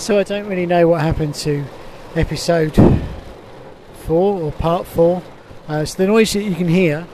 So I don't really know what happened to episode four or part four. Uh, so the noise that you can hear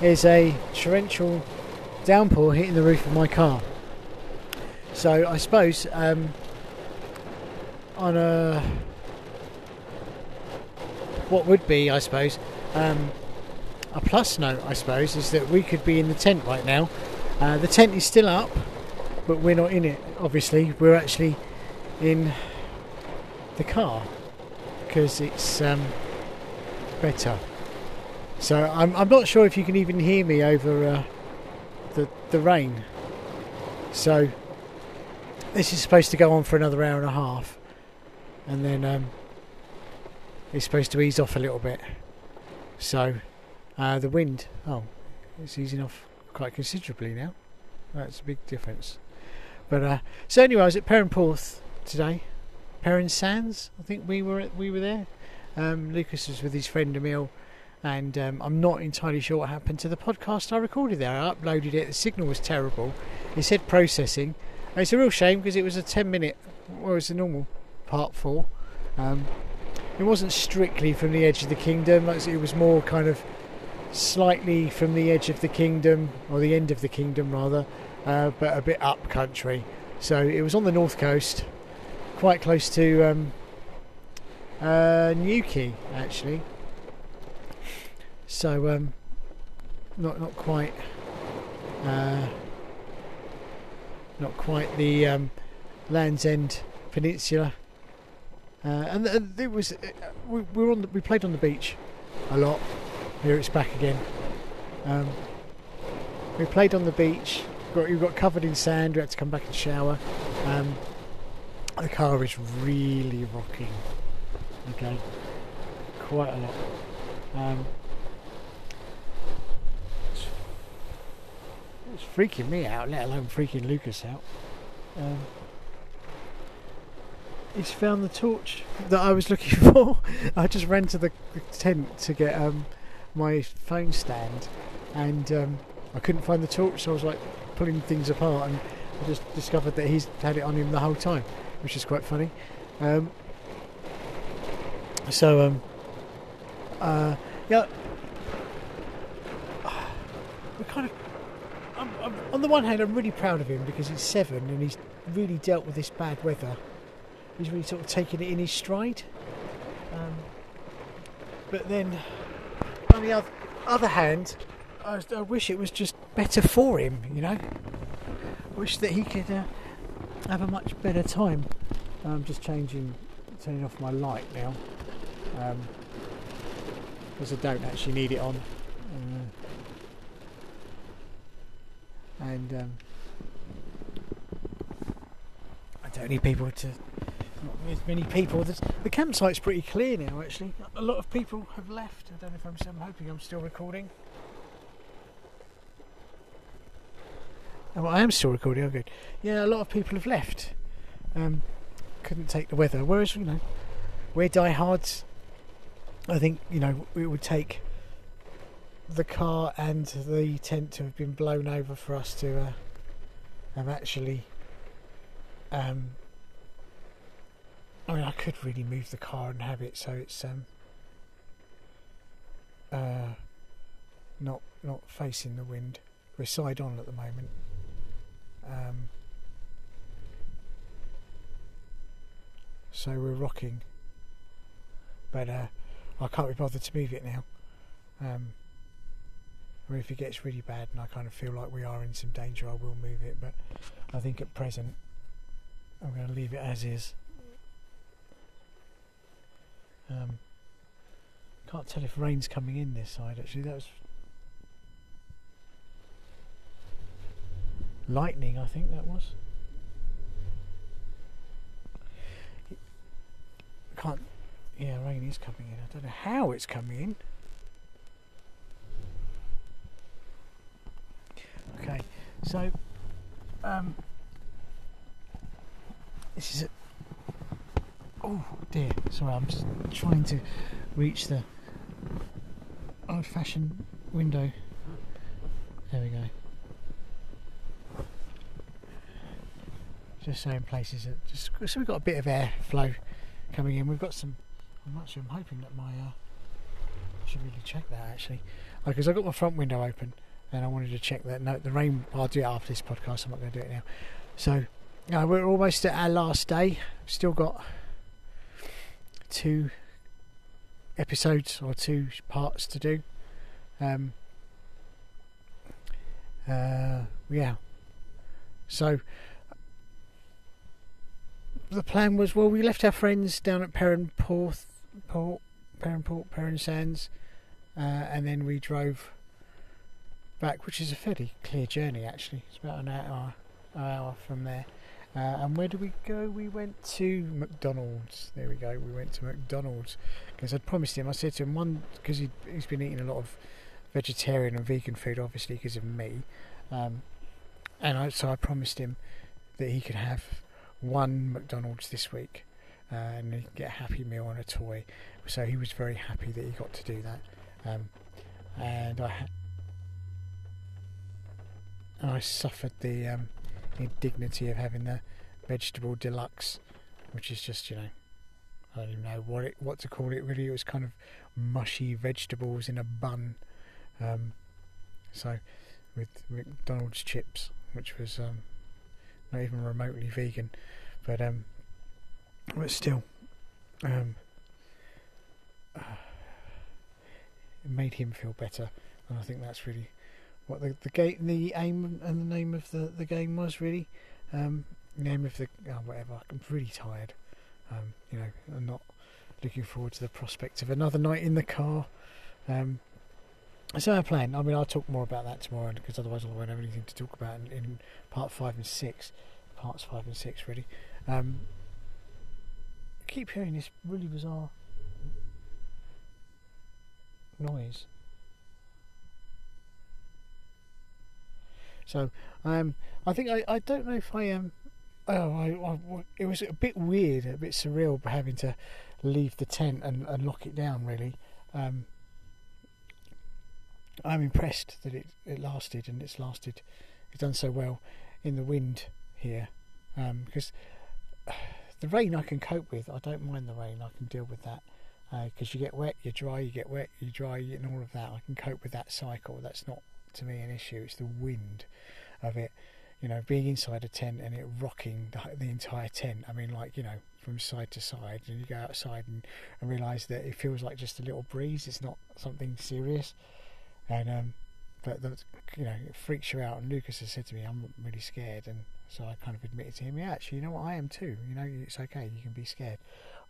is a torrential downpour hitting the roof of my car. So I suppose um, on a what would be, I suppose, um, a plus note, I suppose, is that we could be in the tent right now. Uh, the tent is still up, but we're not in it. Obviously, we're actually in the car because it's um, better. So I'm, I'm not sure if you can even hear me over uh, the the rain. So this is supposed to go on for another hour and a half, and then um, it's supposed to ease off a little bit. So uh, the wind, oh, it's easing off quite considerably now. That's a big difference. But uh, so anyway, I was at Perranporth today. Perran Sands, I think we were at, we were there. Um, Lucas was with his friend Emil, and um, I'm not entirely sure what happened to the podcast I recorded there. I uploaded it. The signal was terrible. It said processing. And it's a real shame because it was a 10 minute, well, it was a normal part four. Um, it wasn't strictly from the edge of the kingdom. It was more kind of slightly from the edge of the kingdom, or the end of the kingdom rather, uh, but a bit up country. So it was on the north coast, quite close to um, uh, Newquay actually. So um, not not quite. Uh, not quite the um, Land's End Peninsula. Uh, and, it was uh, we, we, were on the, we played on the beach a lot. Here it's back again. Um, we played on the beach. Got, we got covered in sand. We had to come back and shower. Um, the car is really rocking. Okay, quite a lot. Um, it's, it's freaking me out, let alone freaking Lucas out. Um, he's found the torch that I was looking for. I just ran to the tent to get um, my phone stand, and um, I couldn't find the torch, so I was like pulling things apart, and I just discovered that he's had it on him the whole time, which is quite funny. Um, so, um, uh, yeah, we kind of. I'm, I'm, on the one hand, I'm really proud of him because he's seven and he's really dealt with this bad weather. He's really sort of taken it in his stride. Um, but then, on the other, other hand, I, I, wish it was just better for him, you know. I wish that he could uh, have a much better time. I'm just changing, turning off my light now because um, I don't actually need it on. Uh, and um, I don't need people to. Not as many people. There's, the campsite's pretty clear now. Actually, a lot of people have left. I don't know if I'm. I'm hoping I'm still recording. Oh, I am still recording. I'm good. Yeah, a lot of people have left. Um, couldn't take the weather. Whereas you know, we're diehards I think you know it would take the car and the tent to have been blown over for us to uh, have actually. Um, I mean, I could really move the car and have it so it's um, uh, not not facing the wind. We're side on at the moment. Um, so we're rocking, but uh, I can't be bothered to move it now. Um, or if it gets really bad and I kind of feel like we are in some danger, I will move it. But I think at present, I'm going to leave it as is. Um, can't tell if rain's coming in this side. Actually, that was lightning. I think that was. Can't yeah, rain is coming in. I don't know how it's coming in. Okay, so um, this is a. Oh dear, sorry, I'm just trying to reach the old-fashioned window. There we go. just so in places that just so we've got a bit of airflow coming in. We've got some. I'm actually I'm hoping that my uh, I should really check that actually because I got my front window open and I wanted to check that. No, the rain. I'll do it after this podcast. I'm not going to do it now. So uh, we're almost at our last day. Still got two episodes or two parts to do. Um, uh, yeah. So the plan was well, we left our friends down at Perranporth, Port, Perranport, Perran Sands, uh, and then we drove back, which is a fairly clear journey actually. It's about an hour, an hour from there. Uh, and where did we go? We went to McDonald's. There we go. We went to McDonald's because I'd promised him. I said to him one because he, he's been eating a lot of vegetarian and vegan food, obviously because of me. Um, and I, so I promised him that he could have one McDonald's this week and he get a Happy Meal and a toy. So he was very happy that he got to do that. Um, and I ha- I suffered the um, indignity of having the vegetable deluxe, which is just you know I don't even know what it what to call it really. It was kind of mushy vegetables in a bun. Um, so with McDonald's chips, which was um, not even remotely vegan, but um, but still, um, uh, it made him feel better, and I think that's really what the the game, the aim and the name of the, the game was really. Um, name of the oh, whatever. I'm really tired. Um, you know, I'm not looking forward to the prospect of another night in the car. Um, so our plan. I mean, I'll talk more about that tomorrow because otherwise I won't have anything to talk about in, in part five and six. Parts five and six, really. Um, keep hearing this really bizarre noise. So um, I think I, I don't know if I am. Um, oh, I, I, it was a bit weird, a bit surreal having to leave the tent and, and lock it down. Really, um, I'm impressed that it, it lasted and it's lasted. It's done so well in the wind here because um, the rain I can cope with. I don't mind the rain. I can deal with that because uh, you get wet, you dry, you get wet, you dry, and all of that. I can cope with that cycle. That's not to me an issue. It's the wind of it. You know, being inside a tent and it rocking the, the entire tent. I mean, like you know, from side to side, and you go outside and, and realise that it feels like just a little breeze. It's not something serious, and um, but the, you know, it freaks you out. And Lucas has said to me, "I'm really scared," and so I kind of admitted to him, "Yeah, actually, you know what? I am too. You know, it's okay. You can be scared.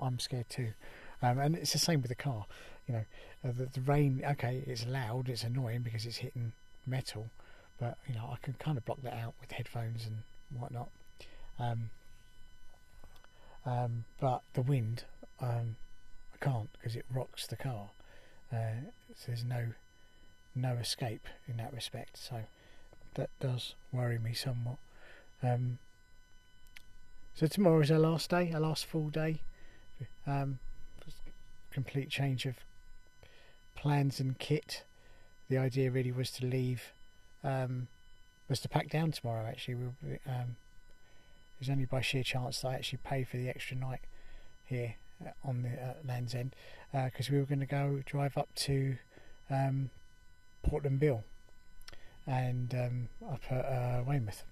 I'm scared too." Um, and it's the same with the car. You know, uh, the, the rain. Okay, it's loud. It's annoying because it's hitting metal, but you know I can kind of block that out with headphones and whatnot. Um, um, but the wind, um, I can't because it rocks the car. Uh, so there's no no escape in that respect. So that does worry me somewhat. Um, so tomorrow is our last day, our last full day. Um, complete change of plans and kit the idea really was to leave, um, was to pack down tomorrow. Actually, we, um, it was only by sheer chance that I actually paid for the extra night here uh, on the uh, Land's End because uh, we were going to go drive up to um, Portland Bill and um, up at uh, Weymouth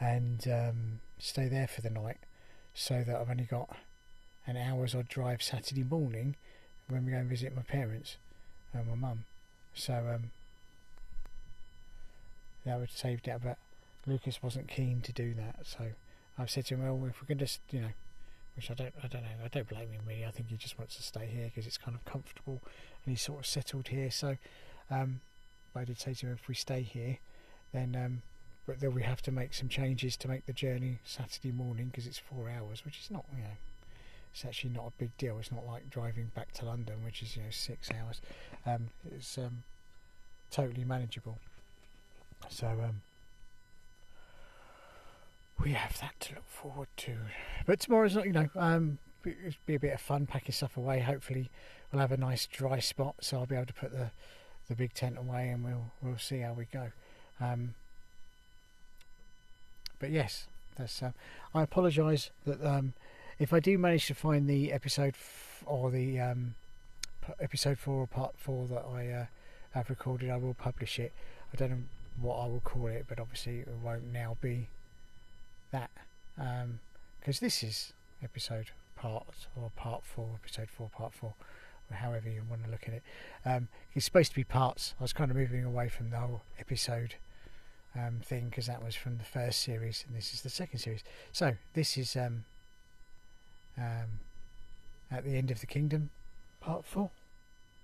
and um, stay there for the night so that I've only got an hour's odd drive Saturday morning when we go and visit my parents and my mum. So um, that would save that, but Lucas wasn't keen to do that. So I've said to him, well, if we can just, you know, which I don't, I don't know, I don't blame him really. I think he just wants to stay here because it's kind of comfortable and he's sort of settled here. So um, I did say to him, if we stay here, then um, but then we have to make some changes to make the journey Saturday morning because it's four hours, which is not, you know, it's actually not a big deal. It's not like driving back to London, which is you know six hours. Um, it's um, totally manageable. So um, we have that to look forward to. But tomorrow's not, you know, um, it'll be a bit of fun packing stuff away. Hopefully, we'll have a nice dry spot, so I'll be able to put the the big tent away, and we'll we'll see how we go. Um, but yes, that's. Um, I apologise that um, if I do manage to find the episode f- or the um, p- episode four or part four that I uh, have recorded, I will publish it. I don't know what I will call it, but obviously it won't now be that because this is episode part or part four, episode four, part four, however you want to look at it. Um, it's supposed to be parts. I was kind of moving away from the whole episode um, thing because that was from the first series, and this is the second series. So this is um, um, at the end of the kingdom, part four.